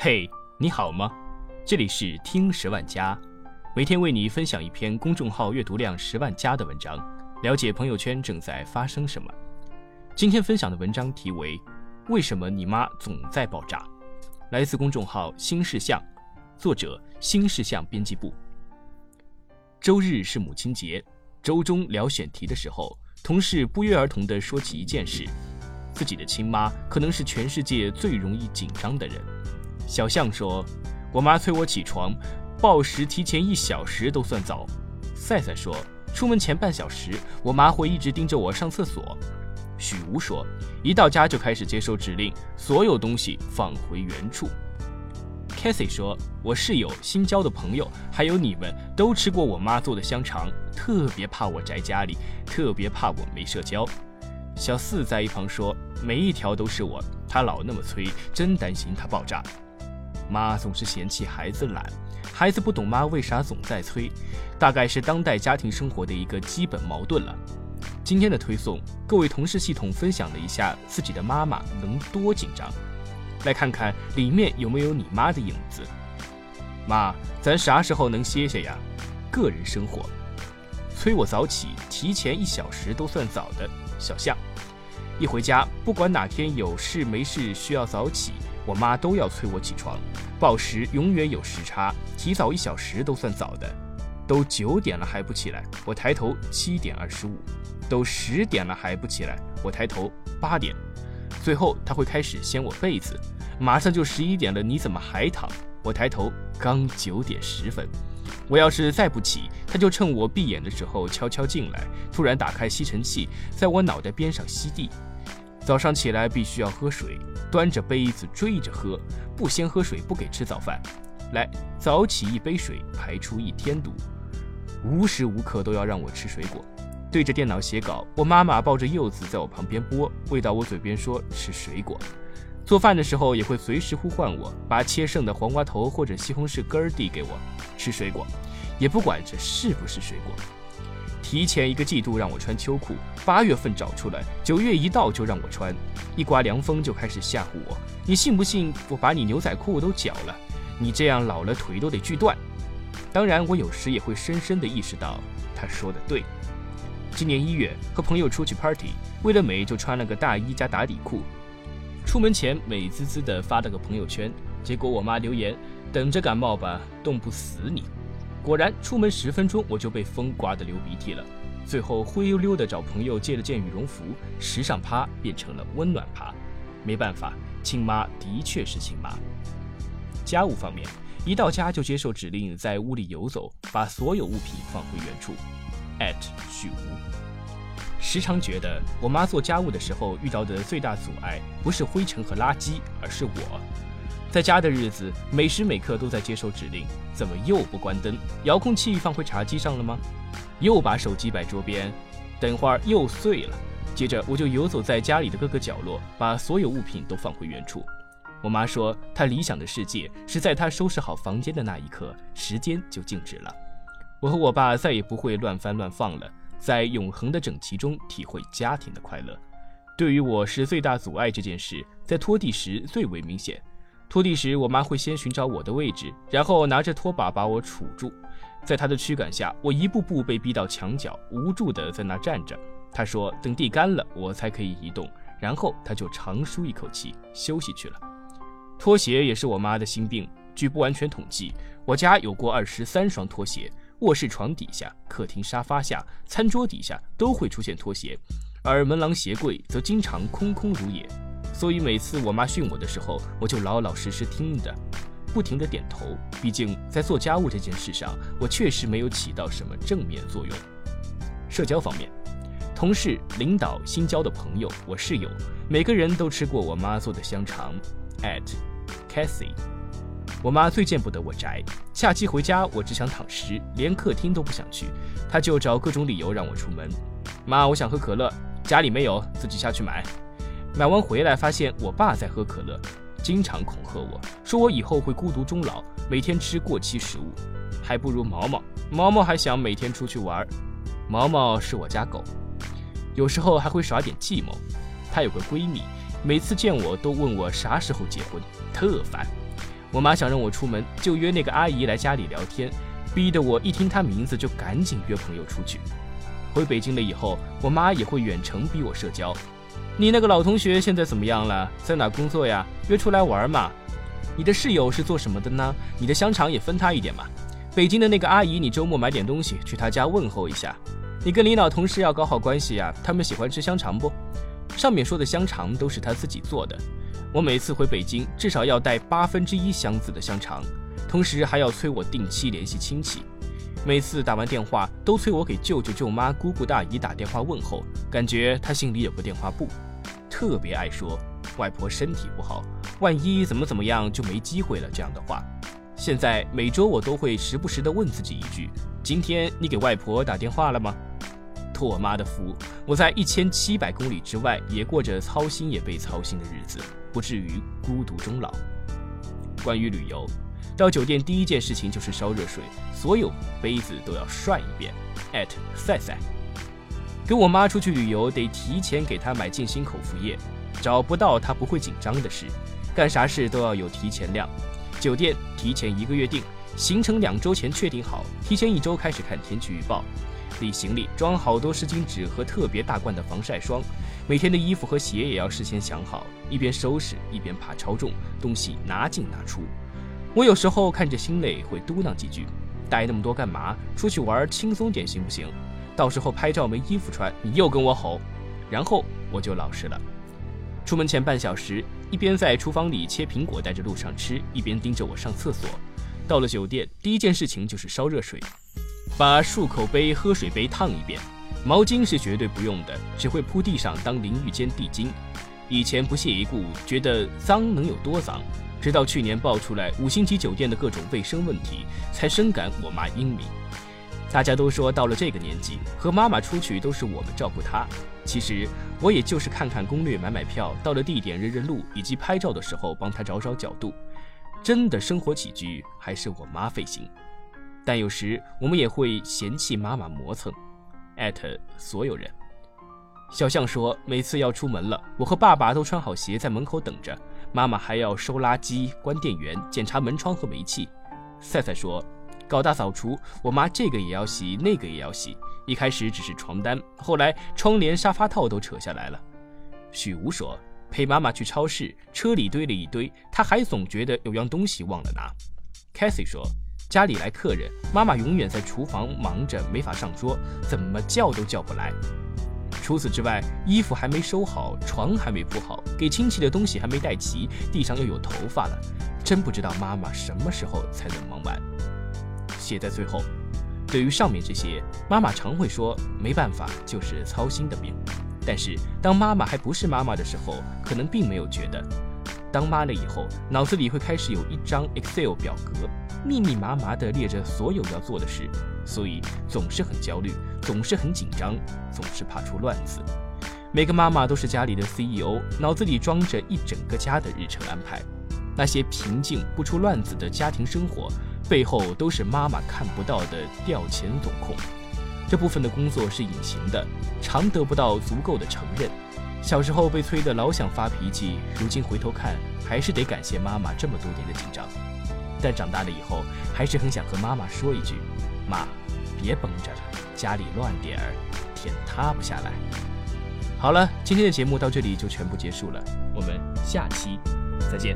嘿，你好吗？这里是听十万加，每天为你分享一篇公众号阅读量十万加的文章，了解朋友圈正在发生什么。今天分享的文章题为《为什么你妈总在爆炸》，来自公众号新事项，作者新事项编辑部。周日是母亲节，周中聊选题的时候，同事不约而同地说起一件事：自己的亲妈可能是全世界最容易紧张的人。小象说：“我妈催我起床，报时提前一小时都算早。”赛赛说：“出门前半小时，我妈会一直盯着我上厕所。”许吴说：“一到家就开始接受指令，所有东西放回原处。” c a t h y 说：“我室友、新交的朋友，还有你们都吃过我妈做的香肠，特别怕我宅家里，特别怕我没社交。”小四在一旁说：“每一条都是我，她老那么催，真担心他爆炸。”妈总是嫌弃孩子懒，孩子不懂妈为啥总在催，大概是当代家庭生活的一个基本矛盾了。今天的推送，各位同事系统分享了一下自己的妈妈能多紧张，来看看里面有没有你妈的影子。妈，咱啥时候能歇歇呀？个人生活，催我早起，提前一小时都算早的。小象，一回家，不管哪天有事没事需要早起。我妈都要催我起床，报时永远有时差，提早一小时都算早的。都九点了还不起来，我抬头七点二十五。都十点了还不起来，我抬头八点。最后他会开始掀我被子，马上就十一点了，你怎么还躺？我抬头刚九点十分。我要是再不起，他就趁我闭眼的时候悄悄进来，突然打开吸尘器，在我脑袋边上吸地。早上起来必须要喝水，端着杯子追着喝，不先喝水不给吃早饭。来，早起一杯水排出一天毒，无时无刻都要让我吃水果。对着电脑写稿，我妈妈抱着柚子在我旁边剥，喂到我嘴边说吃水果。做饭的时候也会随时呼唤我，把切剩的黄瓜头或者西红柿根儿递给我吃水果，也不管这是不是水果。提前一个季度让我穿秋裤，八月份找出来，九月一到就让我穿，一刮凉风就开始吓唬我。你信不信我把你牛仔裤都绞了？你这样老了腿都得锯断。当然，我有时也会深深的意识到他说的对。今年一月和朋友出去 party，为了美就穿了个大衣加打底裤，出门前美滋滋的发了个朋友圈，结果我妈留言：等着感冒吧，冻不死你。果然，出门十分钟我就被风刮得流鼻涕了。最后灰溜溜的找朋友借了件羽绒服，时尚趴变成了温暖趴。没办法，亲妈的确是亲妈。家务方面，一到家就接受指令，在屋里游走，把所有物品放回原处。许无，时常觉得我妈做家务的时候遇到的最大阻碍，不是灰尘和垃圾，而是我。在家的日子，每时每刻都在接受指令。怎么又不关灯？遥控器放回茶几上了吗？又把手机摆桌边？等会儿又碎了。接着我就游走在家里的各个角落，把所有物品都放回原处。我妈说，她理想的世界是在她收拾好房间的那一刻，时间就静止了。我和我爸再也不会乱翻乱放了，在永恒的整齐中体会家庭的快乐。对于我是最大阻碍这件事，在拖地时最为明显。拖地时，我妈会先寻找我的位置，然后拿着拖把把我杵住。在她的驱赶下，我一步步被逼到墙角，无助地在那站着。她说：“等地干了，我才可以移动。”然后她就长舒一口气，休息去了。拖鞋也是我妈的心病。据不完全统计，我家有过二十三双拖鞋，卧室床底下、客厅沙发下、餐桌底下都会出现拖鞋，而门廊鞋柜则经常空空如也。所以每次我妈训我的时候，我就老老实实听着，不停地点头。毕竟在做家务这件事上，我确实没有起到什么正面作用。社交方面，同事、领导、新交的朋友，我室友，每个人都吃过我妈做的香肠。at Cathy，我妈最见不得我宅，假期回家我只想躺尸，连客厅都不想去，她就找各种理由让我出门。妈，我想喝可乐，家里没有，自己下去买。买完回来，发现我爸在喝可乐，经常恐吓我说我以后会孤独终老，每天吃过期食物，还不如毛毛。毛毛还想每天出去玩。毛毛是我家狗，有时候还会耍点计谋。她有个闺蜜，每次见我都问我啥时候结婚，特烦。我妈想让我出门，就约那个阿姨来家里聊天，逼得我一听她名字就赶紧约朋友出去。回北京了以后，我妈也会远程逼我社交。你那个老同学现在怎么样了？在哪工作呀？约出来玩嘛？你的室友是做什么的呢？你的香肠也分他一点嘛。北京的那个阿姨，你周末买点东西去她家问候一下。你跟领导同事要搞好关系呀，他们喜欢吃香肠不？上面说的香肠都是他自己做的。我每次回北京至少要带八分之一箱子的香肠，同时还要催我定期联系亲戚。每次打完电话都催我给舅舅舅妈、姑姑大姨打电话问候，感觉他心里有个电话簿。特别爱说外婆身体不好，万一怎么怎么样就没机会了这样的话。现在每周我都会时不时的问自己一句：今天你给外婆打电话了吗？托我妈的福，我在一千七百公里之外也过着操心也被操心的日子，不至于孤独终老。关于旅游，到酒店第一件事情就是烧热水，所有杯子都要涮一遍。at 赛赛。跟我妈出去旅游得提前给她买静心口服液，找不到她不会紧张的事，干啥事都要有提前量。酒店提前一个月订，行程两周前确定好，提前一周开始看天气预报。理行李装好多湿巾纸和特别大罐的防晒霜，每天的衣服和鞋也要事先想好，一边收拾一边怕超重，东西拿进拿出。我有时候看着心累，会嘟囔几句：“带那么多干嘛？出去玩轻松点行不行？”到时候拍照没衣服穿，你又跟我吼，然后我就老实了。出门前半小时，一边在厨房里切苹果带着路上吃，一边盯着我上厕所。到了酒店，第一件事情就是烧热水，把漱口杯、喝水杯烫一遍。毛巾是绝对不用的，只会铺地上当淋浴间地巾。以前不屑一顾，觉得脏能有多脏？直到去年爆出来五星级酒店的各种卫生问题，才深感我妈英明。大家都说到了这个年纪，和妈妈出去都是我们照顾她。其实我也就是看看攻略、买买票，到了地点认认路，以及拍照的时候帮她找找角度。真的生活起居还是我妈费心。但有时我们也会嫌弃妈妈磨蹭。艾特所有人。小象说，每次要出门了，我和爸爸都穿好鞋在门口等着，妈妈还要收垃圾、关电源、检查门窗和煤气。赛赛说。搞大扫除，我妈这个也要洗，那个也要洗。一开始只是床单，后来窗帘、沙发套都扯下来了。许吴说，陪妈妈去超市，车里堆了一堆，她还总觉得有样东西忘了拿。Cathy 说，家里来客人，妈妈永远在厨房忙着，没法上桌，怎么叫都叫不来。除此之外，衣服还没收好，床还没铺好，给亲戚的东西还没带齐，地上又有头发了，真不知道妈妈什么时候才能忙完。写在最后。对于上面这些，妈妈常会说没办法，就是操心的病。但是当妈妈还不是妈妈的时候，可能并没有觉得。当妈了以后，脑子里会开始有一张 Excel 表格，密密麻麻地列着所有要做的事，所以总是很焦虑，总是很紧张，总是怕出乱子。每个妈妈都是家里的 CEO，脑子里装着一整个家的日程安排。那些平静不出乱子的家庭生活。背后都是妈妈看不到的调遣总控，这部分的工作是隐形的，常得不到足够的承认。小时候被催得老想发脾气，如今回头看，还是得感谢妈妈这么多年的紧张。但长大了以后，还是很想和妈妈说一句：“妈，别绷着了，家里乱点儿，天塌不下来。”好了，今天的节目到这里就全部结束了，我们下期再见。